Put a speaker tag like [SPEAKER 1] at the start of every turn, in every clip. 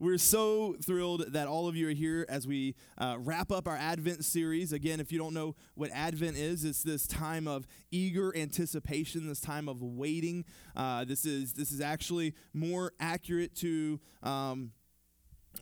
[SPEAKER 1] We're so thrilled that all of you are here as we uh, wrap up our Advent series. Again, if you don't know what Advent is, it's this time of eager anticipation, this time of waiting. Uh, this is this is actually more accurate to um,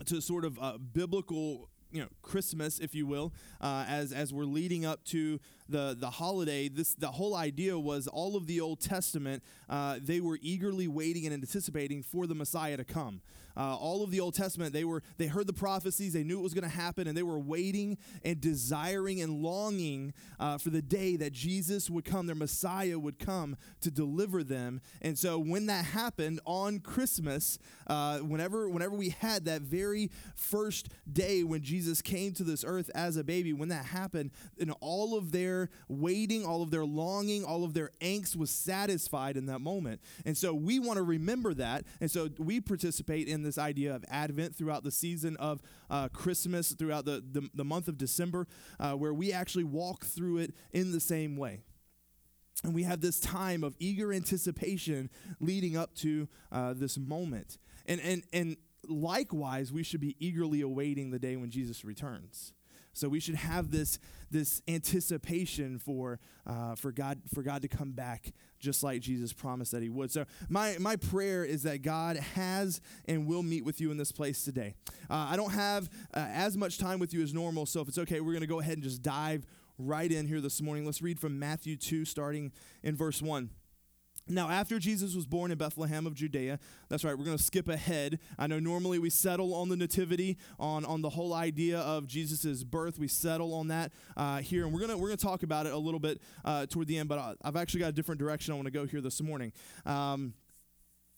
[SPEAKER 1] to sort of uh, biblical you know Christmas, if you will, uh, as as we're leading up to the the holiday. This the whole idea was all of the Old Testament. Uh, they were eagerly waiting and anticipating for the Messiah to come. Uh, all of the Old Testament, they were they heard the prophecies, they knew it was going to happen, and they were waiting and desiring and longing uh, for the day that Jesus would come, their Messiah would come to deliver them. And so when that happened on Christmas, uh, whenever whenever we had that very first day when Jesus came to this earth as a baby, when that happened, and all of their waiting, all of their longing, all of their angst was satisfied in that moment. And so we want to remember that, and so we participate in this idea of Advent throughout the season of uh, Christmas, throughout the, the, the, month of December, uh, where we actually walk through it in the same way. And we have this time of eager anticipation leading up to uh, this moment. And, and, and likewise, we should be eagerly awaiting the day when Jesus returns. So we should have this, this anticipation for, uh, for, God, for God to come back just like Jesus promised that he would. So my, my prayer is that God has and will meet with you in this place today. Uh, I don't have uh, as much time with you as normal, so if it's okay, we're going to go ahead and just dive right in here this morning. Let's read from Matthew 2, starting in verse 1. Now, after Jesus was born in Bethlehem of Judea, that's right, we're going to skip ahead. I know normally we settle on the nativity, on, on the whole idea of Jesus' birth. We settle on that uh, here, and we're going we're gonna talk about it a little bit uh, toward the end, but I've actually got a different direction I want to go here this morning. Um,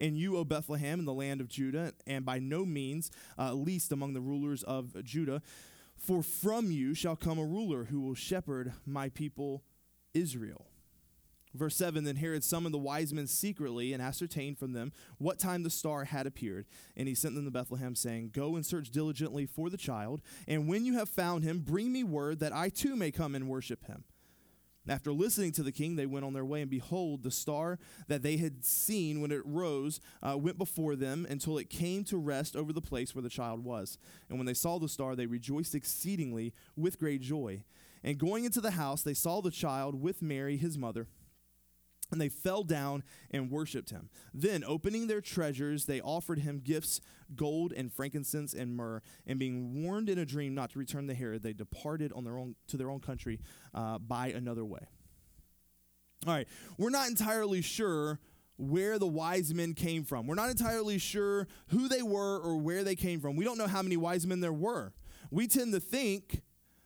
[SPEAKER 1] And you, O Bethlehem, in the land of Judah, and by no means uh, least among the rulers of Judah, for from you shall come a ruler who will shepherd my people Israel. Verse 7 Then Herod summoned the wise men secretly and ascertained from them what time the star had appeared. And he sent them to Bethlehem, saying, Go and search diligently for the child, and when you have found him, bring me word that I too may come and worship him. After listening to the king, they went on their way, and behold, the star that they had seen when it rose uh, went before them until it came to rest over the place where the child was. And when they saw the star, they rejoiced exceedingly with great joy. And going into the house, they saw the child with Mary, his mother and they fell down and worshiped him. Then, opening their treasures, they offered him gifts gold and frankincense and myrrh. And being warned in a dream not to return to Herod, they departed on their own, to their own country uh, by another way. All right, we're not entirely sure where the wise men came from. We're not entirely sure who they were or where they came from. We don't know how many wise men there were. We tend to think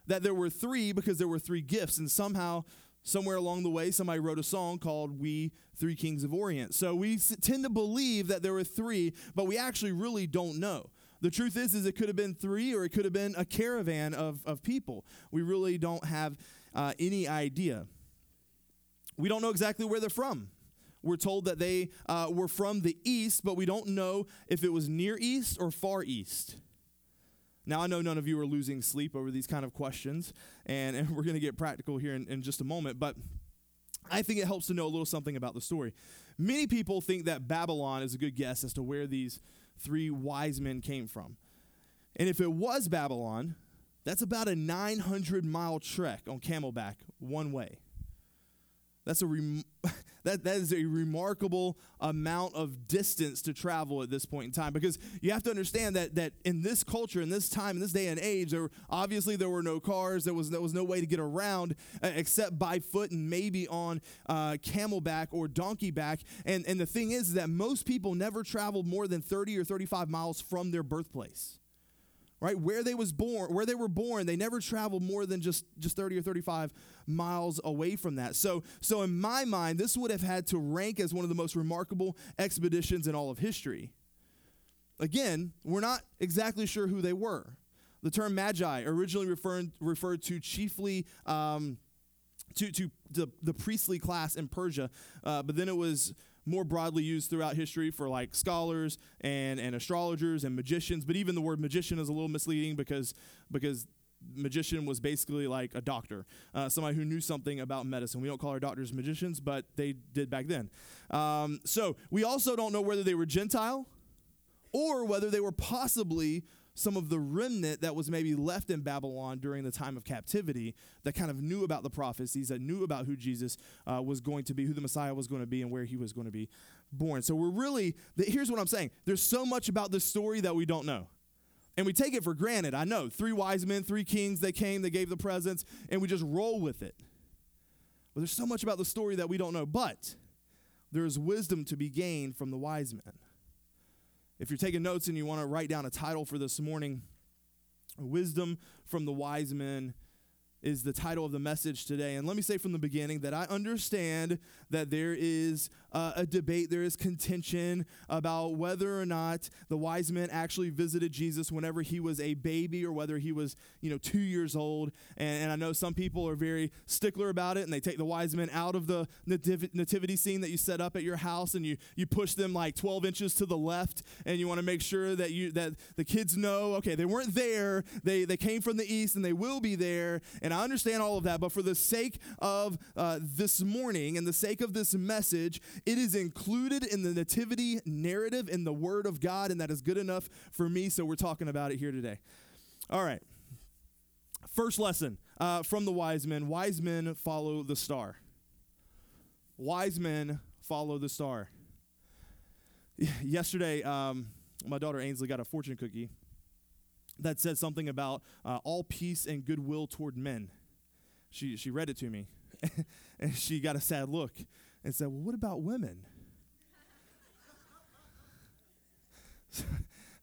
[SPEAKER 1] that there were three because there were three gifts, and somehow somewhere along the way, somebody wrote a song called We Three Kings of Orient. So we tend to believe that there were three, but we actually really don't know. The truth is, is it could have been three or it could have been a caravan of, of people. We really don't have uh, any idea. We don't know exactly where they're from. We're told that they uh, were from the east, but we don't know if it was near east or far east. Now, I know none of you are losing sleep over these kind of questions, and, and we're going to get practical here in, in just a moment, but I think it helps to know a little something about the story. Many people think that Babylon is a good guess as to where these three wise men came from. And if it was Babylon, that's about a 900 mile trek on camelback one way. That's a rem- that, that is a remarkable amount of distance to travel at this point in time because you have to understand that that in this culture, in this time, in this day and age, there obviously there were no cars, there was there was no way to get around uh, except by foot and maybe on uh, camelback or donkey back. And and the thing is that most people never traveled more than 30 or 35 miles from their birthplace right? Where they was born where they were born they never traveled more than just just 30 or 35 miles away from that. So so in my mind this would have had to rank as one of the most remarkable expeditions in all of history. Again we're not exactly sure who they were. The term magi originally referred, referred to chiefly um, to, to the, the priestly class in Persia, uh, but then it was more broadly used throughout history for like scholars and, and astrologers and magicians. But even the word magician is a little misleading because because magician was basically like a doctor, uh, somebody who knew something about medicine. We don't call our doctors magicians, but they did back then. Um, so we also don't know whether they were Gentile or whether they were possibly some of the remnant that was maybe left in Babylon during the time of captivity that kind of knew about the prophecies, that knew about who Jesus uh, was going to be, who the Messiah was going to be, and where he was going to be born. So we're really, here's what I'm saying there's so much about this story that we don't know. And we take it for granted. I know. Three wise men, three kings, they came, they gave the presents, and we just roll with it. But there's so much about the story that we don't know. But there is wisdom to be gained from the wise men. If you're taking notes and you want to write down a title for this morning, Wisdom from the Wise Men is the title of the message today. And let me say from the beginning that I understand that there is uh, a debate, there is contention about whether or not the wise men actually visited Jesus whenever he was a baby or whether he was, you know, two years old. And, and I know some people are very stickler about it and they take the wise men out of the nativ- nativity scene that you set up at your house and you, you push them like 12 inches to the left and you want to make sure that you that the kids know, okay, they weren't there, they, they came from the east and they will be there. And I understand all of that, but for the sake of uh, this morning and the sake of this message, it is included in the nativity narrative in the Word of God, and that is good enough for me, so we're talking about it here today. All right. First lesson uh, from the wise men wise men follow the star. Wise men follow the star. Yesterday, um, my daughter Ainsley got a fortune cookie that said something about uh, all peace and goodwill toward men. She, she read it to me, and she got a sad look and said, Well, what about women?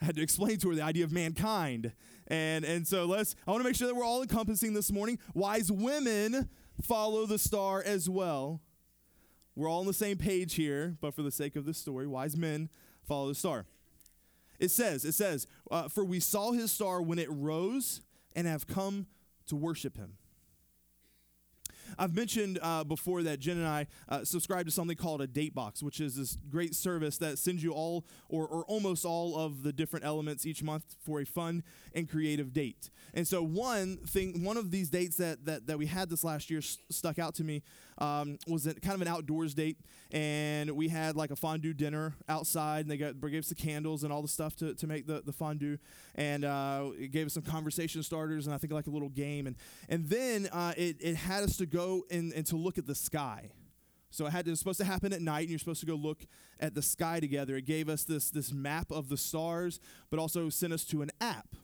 [SPEAKER 1] I had to explain to her the idea of mankind. And, and so let's, I want to make sure that we're all encompassing this morning. Wise women follow the star as well. We're all on the same page here, but for the sake of the story, wise men follow the star. It says, it says, uh, for we saw his star when it rose and have come to worship him. I've mentioned uh, before that Jen and I uh, subscribe to something called a date box, which is this great service that sends you all or, or almost all of the different elements each month for a fun and creative date. And so one thing, one of these dates that that, that we had this last year st- stuck out to me um, was a, kind of an outdoors date, and we had like a fondue dinner outside, and they got they gave us the candles and all the stuff to, to make the, the fondue, and uh, it gave us some conversation starters, and I think like a little game, and and then uh, it it had us to go and, and to look at the sky. So it had to, it was supposed to happen at night, and you're supposed to go look at the sky together. It gave us this this map of the stars, but also sent us to an app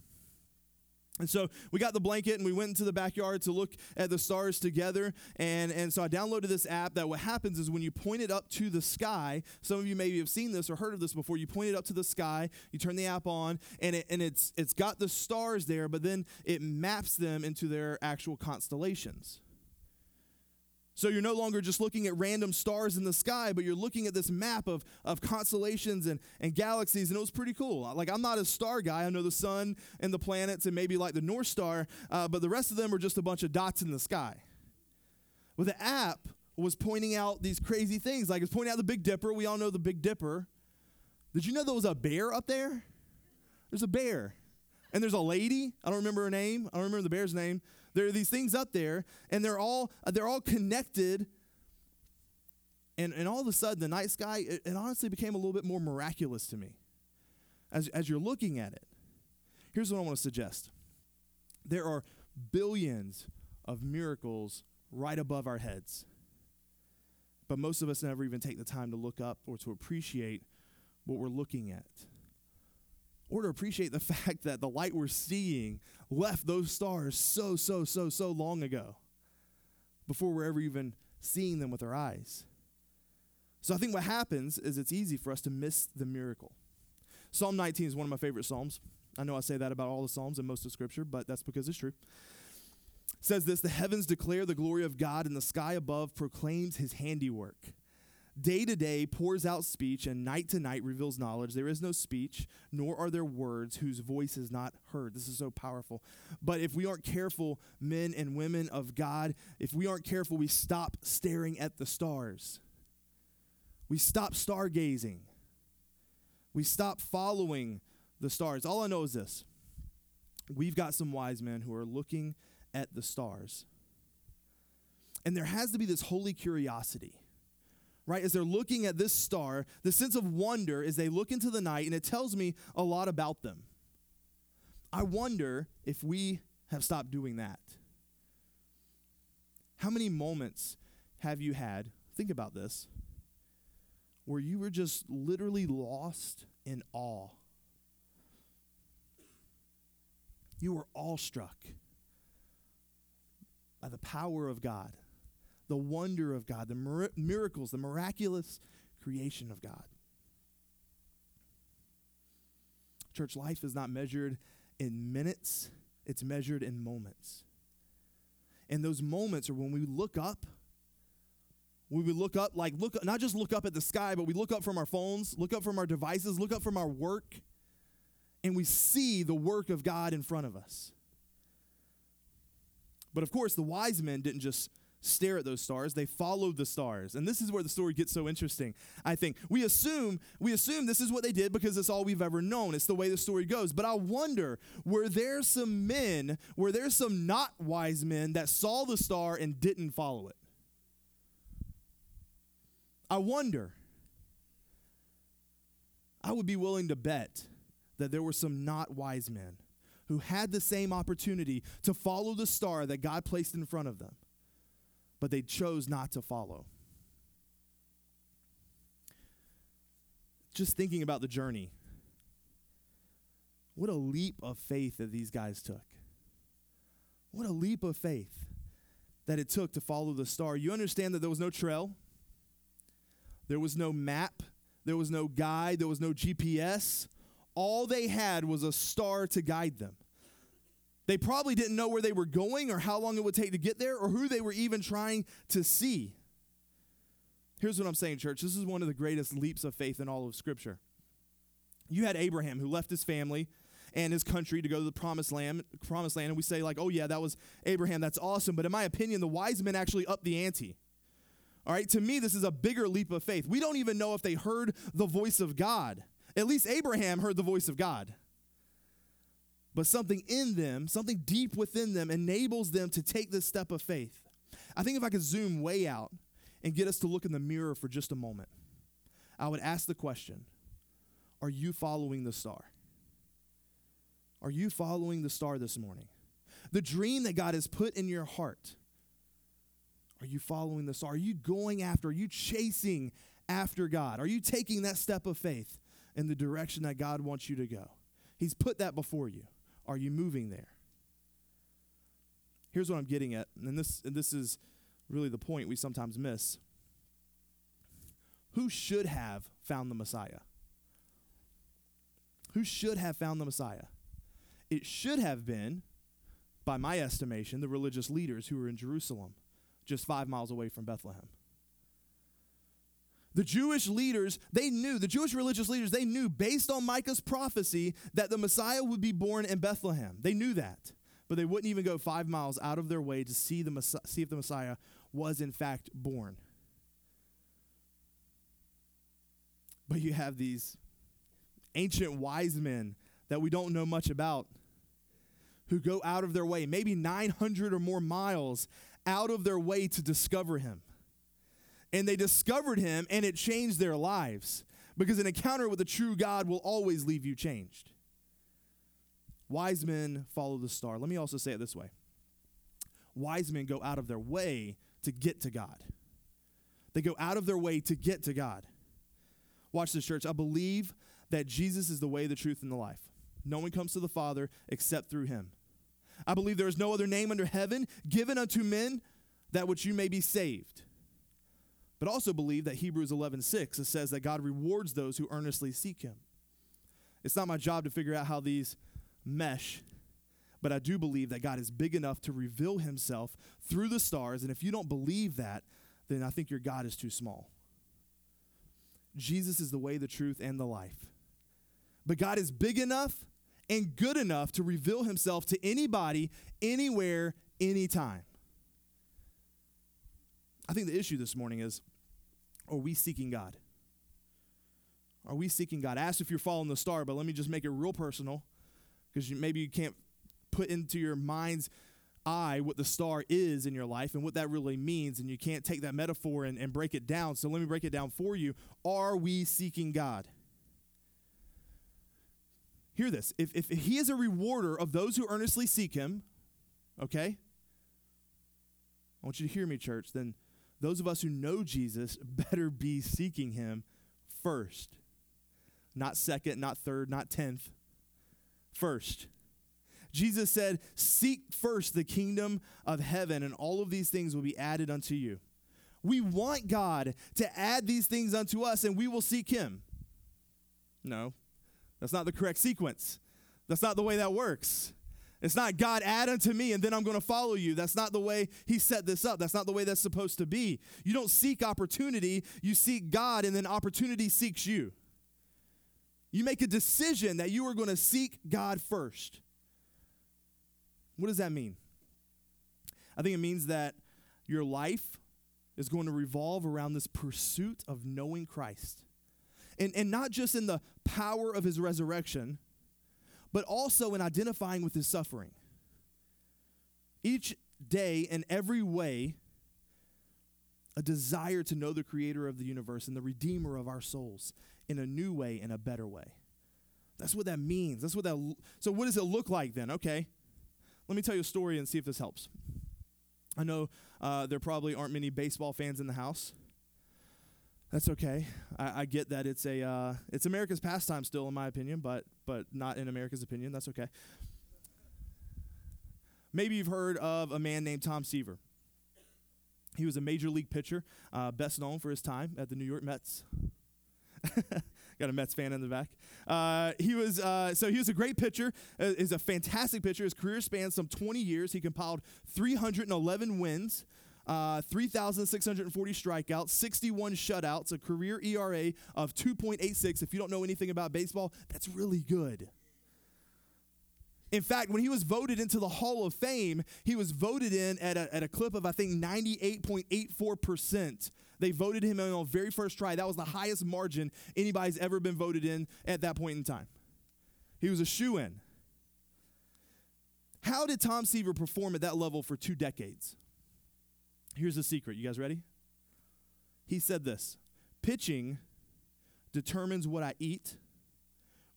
[SPEAKER 1] and so we got the blanket and we went into the backyard to look at the stars together. And, and so I downloaded this app that what happens is when you point it up to the sky, some of you maybe have seen this or heard of this before, you point it up to the sky, you turn the app on, and, it, and it's, it's got the stars there, but then it maps them into their actual constellations. So you're no longer just looking at random stars in the sky, but you're looking at this map of, of constellations and, and galaxies, and it was pretty cool. Like, I'm not a star guy. I know the sun and the planets and maybe like the North Star, uh, but the rest of them are just a bunch of dots in the sky. Well, the app was pointing out these crazy things. Like, it's pointing out the Big Dipper. We all know the Big Dipper. Did you know there was a bear up there? There's a bear. And there's a lady. I don't remember her name. I don't remember the bear's name. There are these things up there, and they're all uh, they're all connected. And, and all of a sudden, the night sky, it, it honestly became a little bit more miraculous to me as, as you're looking at it. Here's what I want to suggest there are billions of miracles right above our heads. But most of us never even take the time to look up or to appreciate what we're looking at or to appreciate the fact that the light we're seeing left those stars so, so, so, so long ago before we're ever even seeing them with our eyes. So I think what happens is it's easy for us to miss the miracle. Psalm 19 is one of my favorite Psalms. I know I say that about all the Psalms and most of Scripture, but that's because it's true. Says this The heavens declare the glory of God, and the sky above proclaims his handiwork. Day to day pours out speech, and night to night reveals knowledge. There is no speech, nor are there words whose voice is not heard. This is so powerful. But if we aren't careful, men and women of God, if we aren't careful, we stop staring at the stars. We stop stargazing. We stop following the stars. All I know is this we've got some wise men who are looking at the stars. And there has to be this holy curiosity right? As they're looking at this star, the sense of wonder as they look into the night, and it tells me a lot about them. I wonder if we have stopped doing that. How many moments have you had, think about this, where you were just literally lost in awe? You were awestruck by the power of God the wonder of God, the mir- miracles, the miraculous creation of God. Church life is not measured in minutes, it's measured in moments. And those moments are when we look up, we look up, like look not just look up at the sky, but we look up from our phones, look up from our devices, look up from our work, and we see the work of God in front of us. But of course, the wise men didn't just stare at those stars. They followed the stars. And this is where the story gets so interesting i think. We assume we assume this is what they did because it's all we've ever known. It's the way the story goes. But i wonder were there some men were there some not wise men that saw the star and didn't follow it? I wonder. I would be willing to bet that there were some not wise men who had the same opportunity to follow the star that god placed in front of them but they chose not to follow. Just thinking about the journey, what a leap of faith that these guys took. What a leap of faith that it took to follow the star. You understand that there was no trail, there was no map, there was no guide, there was no GPS. All they had was a star to guide them. They probably didn't know where they were going or how long it would take to get there or who they were even trying to see. Here's what I'm saying, church. This is one of the greatest leaps of faith in all of Scripture. You had Abraham who left his family and his country to go to the promised land, promised land, and we say, like, oh yeah, that was Abraham, that's awesome. But in my opinion, the wise men actually upped the ante. All right, to me, this is a bigger leap of faith. We don't even know if they heard the voice of God. At least Abraham heard the voice of God but something in them, something deep within them, enables them to take this step of faith. I think if I could zoom way out and get us to look in the mirror for just a moment, I would ask the question Are you following the star? Are you following the star this morning? The dream that God has put in your heart. Are you following the star? Are you going after? Are you chasing after God? Are you taking that step of faith in the direction that God wants you to go? He's put that before you. Are you moving there? Here's what I'm getting at, and this, and this is really the point we sometimes miss. Who should have found the Messiah? Who should have found the Messiah? It should have been, by my estimation, the religious leaders who were in Jerusalem, just five miles away from Bethlehem. The Jewish leaders, they knew, the Jewish religious leaders, they knew based on Micah's prophecy that the Messiah would be born in Bethlehem. They knew that. But they wouldn't even go five miles out of their way to see, the, see if the Messiah was in fact born. But you have these ancient wise men that we don't know much about who go out of their way, maybe 900 or more miles out of their way to discover him and they discovered him and it changed their lives because an encounter with the true God will always leave you changed. Wise men follow the star. Let me also say it this way wise men go out of their way to get to God. They go out of their way to get to God. Watch this, church. I believe that Jesus is the way, the truth, and the life. No one comes to the Father except through him. I believe there is no other name under heaven given unto men that which you may be saved but also believe that Hebrews 11:6 says that God rewards those who earnestly seek him. It's not my job to figure out how these mesh, but I do believe that God is big enough to reveal himself through the stars, and if you don't believe that, then I think your God is too small. Jesus is the way, the truth, and the life. But God is big enough and good enough to reveal himself to anybody, anywhere, anytime. I think the issue this morning is are we seeking God? Are we seeking God? I asked if you're following the star, but let me just make it real personal because maybe you can't put into your mind's eye what the star is in your life and what that really means, and you can't take that metaphor and, and break it down. So let me break it down for you. Are we seeking God? Hear this. If, if he is a rewarder of those who earnestly seek him, okay? I want you to hear me, church. Then those of us who know Jesus better be seeking him first. Not second, not third, not tenth. First. Jesus said, Seek first the kingdom of heaven, and all of these things will be added unto you. We want God to add these things unto us, and we will seek Him. No, that's not the correct sequence. That's not the way that works. It's not God add unto me and then I'm going to follow you. That's not the way he set this up. That's not the way that's supposed to be. You don't seek opportunity, you seek God and then opportunity seeks you. You make a decision that you are going to seek God first. What does that mean? I think it means that your life is going to revolve around this pursuit of knowing Christ. And, and not just in the power of his resurrection, but also in identifying with his suffering. Each day, in every way, a desire to know the creator of the universe and the redeemer of our souls in a new way, in a better way. That's what that means. That's what that So what does it look like then? Okay. Let me tell you a story and see if this helps. I know uh, there probably aren't many baseball fans in the house. That's okay. I, I get that it's a uh, it's America's pastime still, in my opinion, but but not in America's opinion. That's okay. Maybe you've heard of a man named Tom Seaver. He was a major league pitcher, uh, best known for his time at the New York Mets. Got a Mets fan in the back. Uh, he was uh, so he was a great pitcher. Uh, is a fantastic pitcher. His career spans some 20 years. He compiled 311 wins. Uh, 3,640 strikeouts, 61 shutouts, a career ERA of 2.86. If you don't know anything about baseball, that's really good. In fact, when he was voted into the Hall of Fame, he was voted in at a, at a clip of, I think, 98.84%. They voted him in on the very first try. That was the highest margin anybody's ever been voted in at that point in time. He was a shoe in. How did Tom Seaver perform at that level for two decades? Here's the secret. You guys ready? He said this pitching determines what I eat,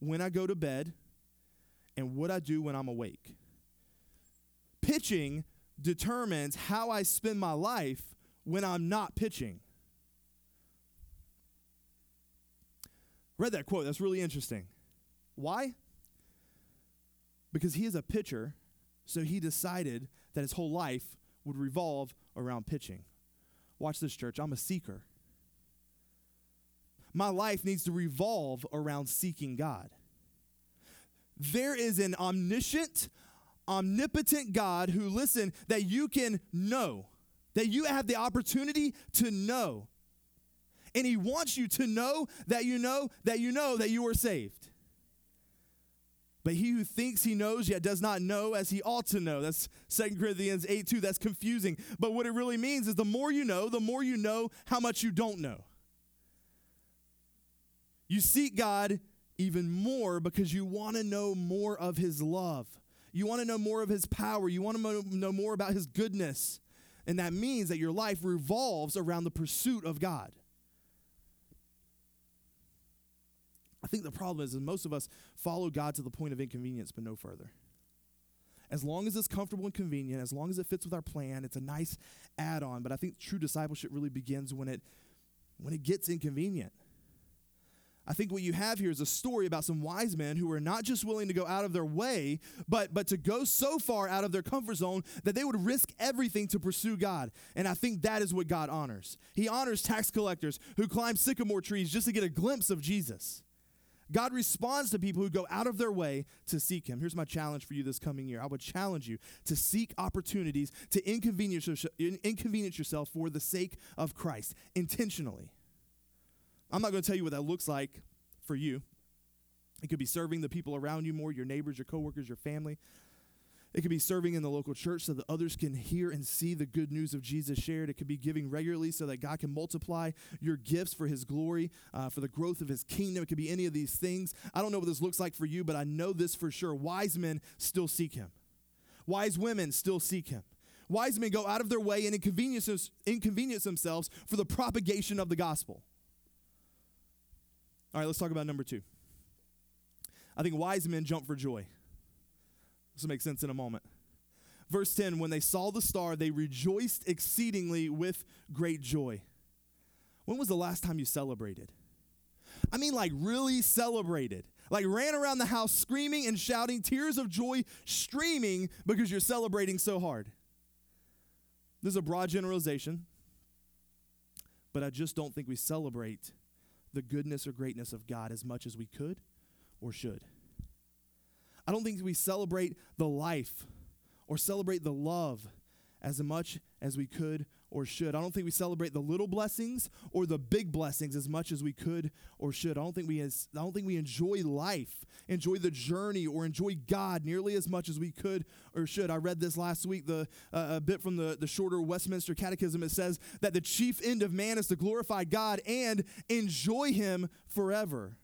[SPEAKER 1] when I go to bed, and what I do when I'm awake. Pitching determines how I spend my life when I'm not pitching. Read that quote. That's really interesting. Why? Because he is a pitcher, so he decided that his whole life would revolve around pitching. Watch this, church. I'm a seeker. My life needs to revolve around seeking God. There is an omniscient, omnipotent God who, listen, that you can know, that you have the opportunity to know. And He wants you to know that you know that you know that you are saved. But he who thinks he knows yet does not know as he ought to know. That's 2 Corinthians 8 2. That's confusing. But what it really means is the more you know, the more you know how much you don't know. You seek God even more because you want to know more of his love. You want to know more of his power. You want to know more about his goodness. And that means that your life revolves around the pursuit of God. Think the problem is, is most of us follow God to the point of inconvenience, but no further. As long as it's comfortable and convenient, as long as it fits with our plan, it's a nice add-on. But I think true discipleship really begins when it when it gets inconvenient. I think what you have here is a story about some wise men who were not just willing to go out of their way, but, but to go so far out of their comfort zone that they would risk everything to pursue God. And I think that is what God honors. He honors tax collectors who climb sycamore trees just to get a glimpse of Jesus. God responds to people who go out of their way to seek Him. Here's my challenge for you this coming year I would challenge you to seek opportunities to inconvenience, inconvenience yourself for the sake of Christ intentionally. I'm not going to tell you what that looks like for you. It could be serving the people around you more, your neighbors, your coworkers, your family. It could be serving in the local church so that others can hear and see the good news of Jesus shared. It could be giving regularly so that God can multiply your gifts for his glory, uh, for the growth of his kingdom. It could be any of these things. I don't know what this looks like for you, but I know this for sure. Wise men still seek him, wise women still seek him. Wise men go out of their way and inconvenience, inconvenience themselves for the propagation of the gospel. All right, let's talk about number two. I think wise men jump for joy. This will make sense in a moment. Verse 10 When they saw the star, they rejoiced exceedingly with great joy. When was the last time you celebrated? I mean, like, really celebrated. Like, ran around the house screaming and shouting, tears of joy streaming because you're celebrating so hard. This is a broad generalization, but I just don't think we celebrate the goodness or greatness of God as much as we could or should. I don't think we celebrate the life or celebrate the love as much as we could or should. I don't think we celebrate the little blessings or the big blessings as much as we could or should. I don't think we as, I don't think we enjoy life, enjoy the journey or enjoy God nearly as much as we could or should. I read this last week the uh, a bit from the the shorter Westminster Catechism it says that the chief end of man is to glorify God and enjoy him forever.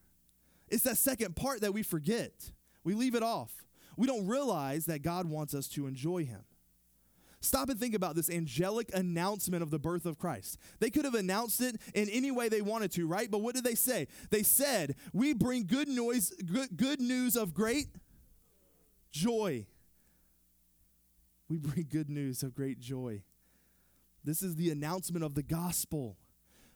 [SPEAKER 1] It's that second part that we forget. We leave it off. We don't realize that God wants us to enjoy him. Stop and think about this angelic announcement of the birth of Christ. They could have announced it in any way they wanted to, right? But what did they say? They said, "We bring good noise good, good news of great joy." We bring good news of great joy. This is the announcement of the gospel.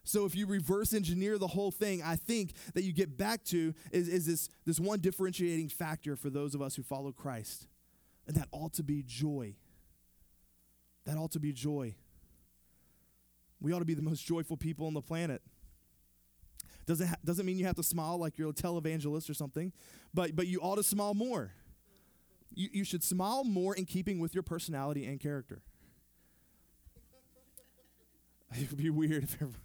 [SPEAKER 1] So if you reverse engineer the whole thing, I think that you get back to is, is this, this one differentiating factor for those of us who follow Christ. And that ought to be joy. That ought to be joy. We ought to be the most joyful people on the planet. Doesn't, ha- doesn't mean you have to smile like you're a televangelist or something, but, but you ought to smile more. You, you should smile more in keeping with your personality and character. It would be weird if everyone.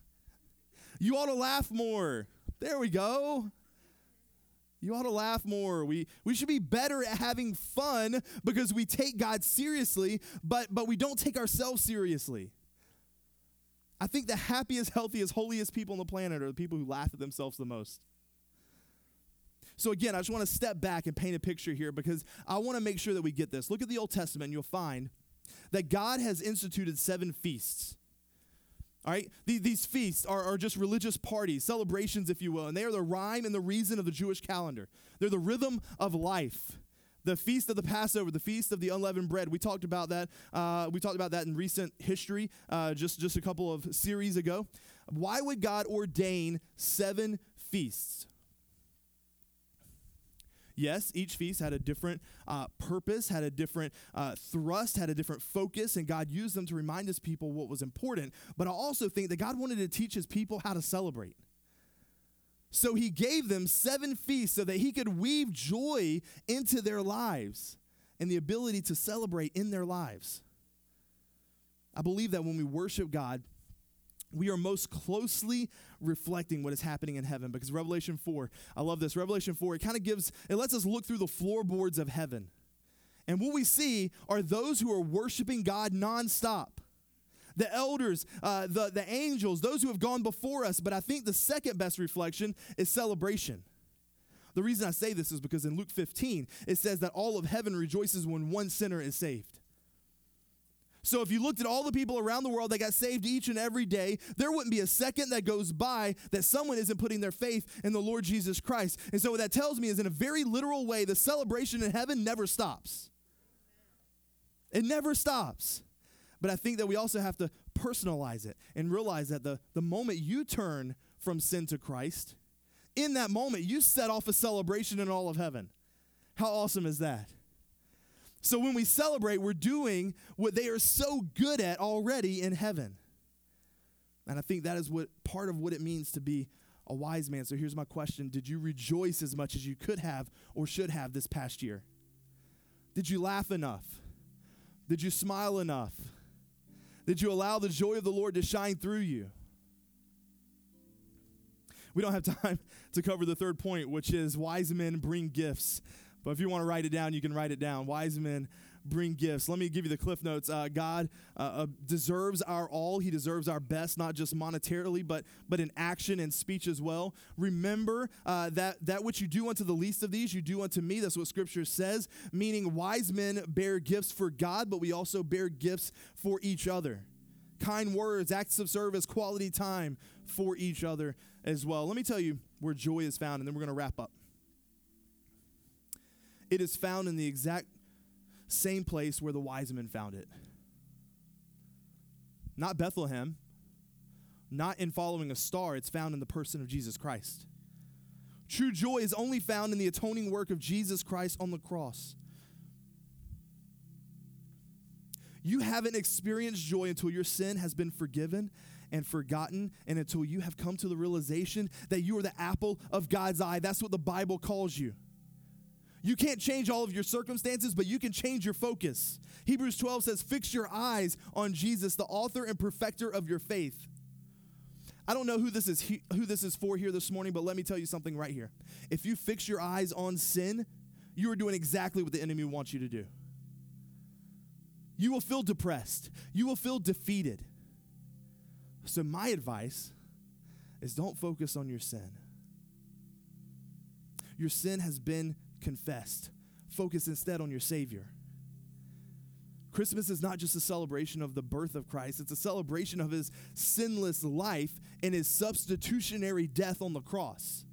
[SPEAKER 1] You ought to laugh more. There we go. You ought to laugh more. We, we should be better at having fun because we take God seriously, but, but we don't take ourselves seriously. I think the happiest, healthiest, holiest people on the planet are the people who laugh at themselves the most. So, again, I just want to step back and paint a picture here because I want to make sure that we get this. Look at the Old Testament, and you'll find that God has instituted seven feasts. All right, these feasts are, are just religious parties, celebrations, if you will, and they are the rhyme and the reason of the Jewish calendar. They're the rhythm of life. The feast of the Passover, the feast of the unleavened bread. We talked about that. Uh, we talked about that in recent history, uh, just just a couple of series ago. Why would God ordain seven feasts? Yes, each feast had a different uh, purpose, had a different uh, thrust, had a different focus, and God used them to remind his people what was important. But I also think that God wanted to teach his people how to celebrate. So he gave them seven feasts so that he could weave joy into their lives and the ability to celebrate in their lives. I believe that when we worship God, we are most closely reflecting what is happening in heaven because Revelation 4, I love this. Revelation 4, it kind of gives, it lets us look through the floorboards of heaven. And what we see are those who are worshiping God nonstop. The elders, uh, the, the angels, those who have gone before us. But I think the second best reflection is celebration. The reason I say this is because in Luke 15, it says that all of heaven rejoices when one sinner is saved. So if you looked at all the people around the world that got saved each and every day, there wouldn't be a second that goes by that someone isn't putting their faith in the Lord Jesus Christ. And so what that tells me is in a very literal way, the celebration in heaven never stops. It never stops. But I think that we also have to personalize it and realize that the, the moment you turn from sin to Christ, in that moment, you set off a celebration in all of heaven. How awesome is that? So when we celebrate, we're doing what they are so good at already in heaven. And I think that is what part of what it means to be a wise man. So here's my question Did you rejoice as much as you could have or should have this past year? Did you laugh enough? Did you smile enough? Did you allow the joy of the Lord to shine through you? we don't have time to cover the third point, which is wise men bring gifts. But if you want to write it down, you can write it down. Wise men bring gifts. Let me give you the cliff notes. Uh, God uh, uh, deserves our all. He deserves our best, not just monetarily, but but in action and speech as well. Remember uh, that that which you do unto the least of these, you do unto me. That's what Scripture says. Meaning, wise men bear gifts for God, but we also bear gifts for each other. Kind words, acts of service, quality time for each other as well. Let me tell you where joy is found, and then we're going to wrap up. It is found in the exact same place where the wise men found it. Not Bethlehem, not in following a star, it's found in the person of Jesus Christ. True joy is only found in the atoning work of Jesus Christ on the cross. You haven't experienced joy until your sin has been forgiven and forgotten, and until you have come to the realization that you are the apple of God's eye. That's what the Bible calls you. You can't change all of your circumstances, but you can change your focus. Hebrews 12 says, Fix your eyes on Jesus, the author and perfecter of your faith. I don't know who this is who this is for here this morning, but let me tell you something right here. If you fix your eyes on sin, you are doing exactly what the enemy wants you to do. You will feel depressed. You will feel defeated. So my advice is don't focus on your sin. Your sin has been confessed. Focus instead on your Savior. Christmas is not just a celebration of the birth of Christ, it's a celebration of his sinless life and his substitutionary death on the cross.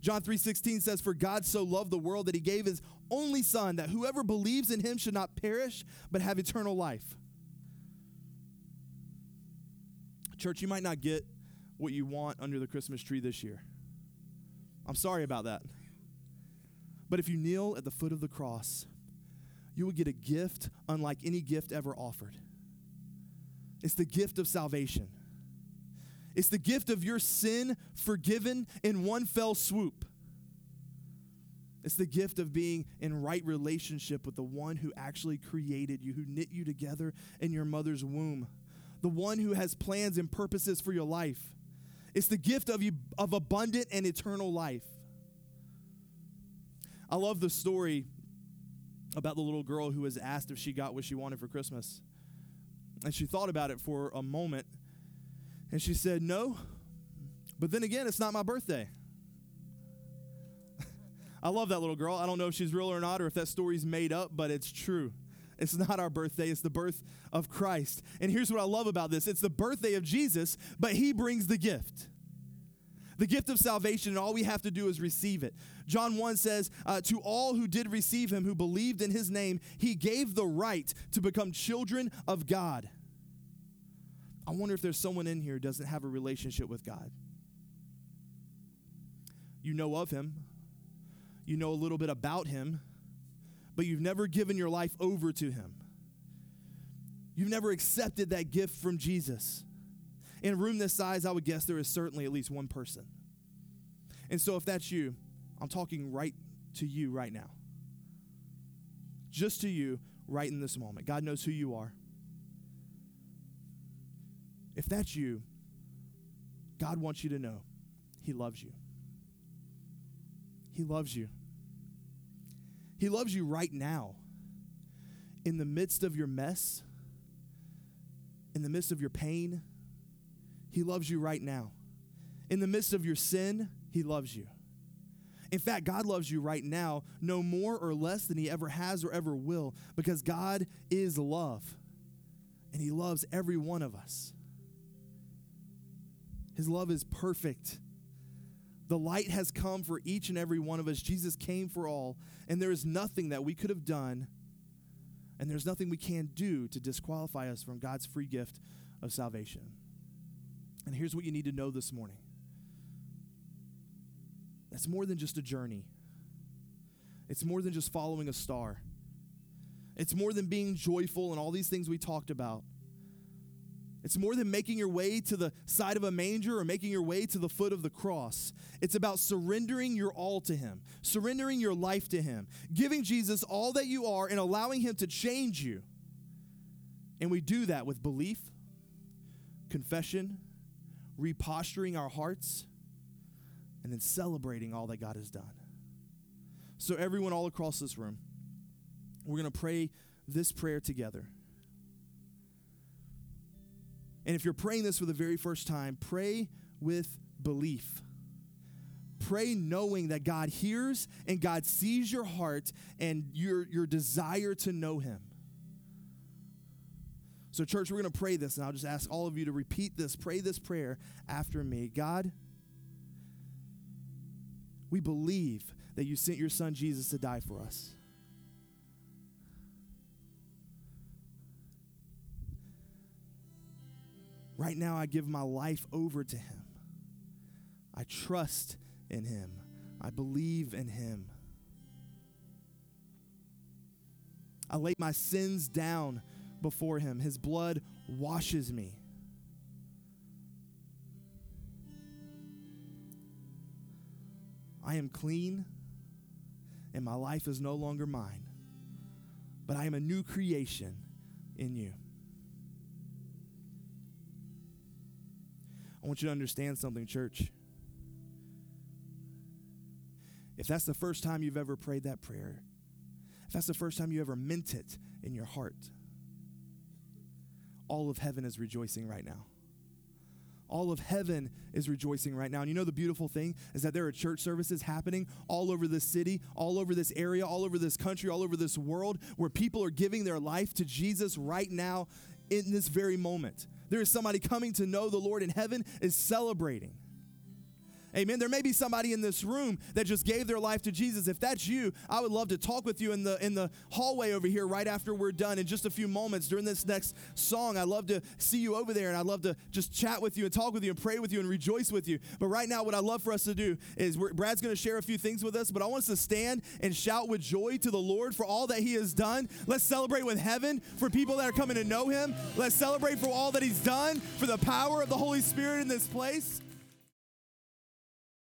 [SPEAKER 1] John 3:16 says for God so loved the world that he gave his only son that whoever believes in him should not perish but have eternal life. Church, you might not get what you want under the Christmas tree this year. I'm sorry about that. But if you kneel at the foot of the cross, you will get a gift unlike any gift ever offered. It's the gift of salvation. It's the gift of your sin forgiven in one fell swoop. It's the gift of being in right relationship with the one who actually created you, who knit you together in your mother's womb, the one who has plans and purposes for your life. It's the gift of, you, of abundant and eternal life. I love the story about the little girl who was asked if she got what she wanted for Christmas. And she thought about it for a moment. And she said, No, but then again, it's not my birthday. I love that little girl. I don't know if she's real or not or if that story's made up, but it's true. It's not our birthday, it's the birth of Christ. And here's what I love about this it's the birthday of Jesus, but he brings the gift the gift of salvation, and all we have to do is receive it. John 1 says, uh, To all who did receive him, who believed in his name, he gave the right to become children of God. I wonder if there's someone in here who doesn't have a relationship with God. You know of him, you know a little bit about him, but you've never given your life over to him. You've never accepted that gift from Jesus. In a room this size, I would guess there is certainly at least one person. And so if that's you, I'm talking right to you right now. Just to you right in this moment. God knows who you are. If that's you, God wants you to know He loves you. He loves you. He loves you right now. In the midst of your mess, in the midst of your pain, he loves you right now. In the midst of your sin, He loves you. In fact, God loves you right now, no more or less than He ever has or ever will, because God is love. And He loves every one of us. His love is perfect. The light has come for each and every one of us. Jesus came for all, and there is nothing that we could have done, and there's nothing we can do to disqualify us from God's free gift of salvation. And here's what you need to know this morning that's more than just a journey, it's more than just following a star, it's more than being joyful and all these things we talked about. It's more than making your way to the side of a manger or making your way to the foot of the cross. It's about surrendering your all to Him, surrendering your life to Him, giving Jesus all that you are and allowing Him to change you. And we do that with belief, confession, reposturing our hearts, and then celebrating all that God has done. So, everyone all across this room, we're going to pray this prayer together. And if you're praying this for the very first time, pray with belief. Pray knowing that God hears and God sees your heart and your, your desire to know Him. So, church, we're going to pray this, and I'll just ask all of you to repeat this. Pray this prayer after me. God, we believe that you sent your son Jesus to die for us. Right now, I give my life over to him. I trust in him. I believe in him. I lay my sins down before him. His blood washes me. I am clean and my life is no longer mine, but I am a new creation in you. I want you to understand something, church. If that's the first time you've ever prayed that prayer, if that's the first time you ever meant it in your heart, all of heaven is rejoicing right now. All of heaven is rejoicing right now. And you know the beautiful thing is that there are church services happening all over this city, all over this area, all over this country, all over this world where people are giving their life to Jesus right now in this very moment. There is somebody coming to know the Lord in heaven is celebrating. Amen. There may be somebody in this room that just gave their life to Jesus. If that's you, I would love to talk with you in the in the hallway over here right after we're done in just a few moments during this next song. I'd love to see you over there and I'd love to just chat with you and talk with you and pray with you and rejoice with you. But right now, what I'd love for us to do is Brad's going to share a few things with us, but I want us to stand and shout with joy to the Lord for all that He has done. Let's celebrate with heaven for people that are coming to know Him. Let's celebrate for all that He's done, for the power of the Holy Spirit in this place.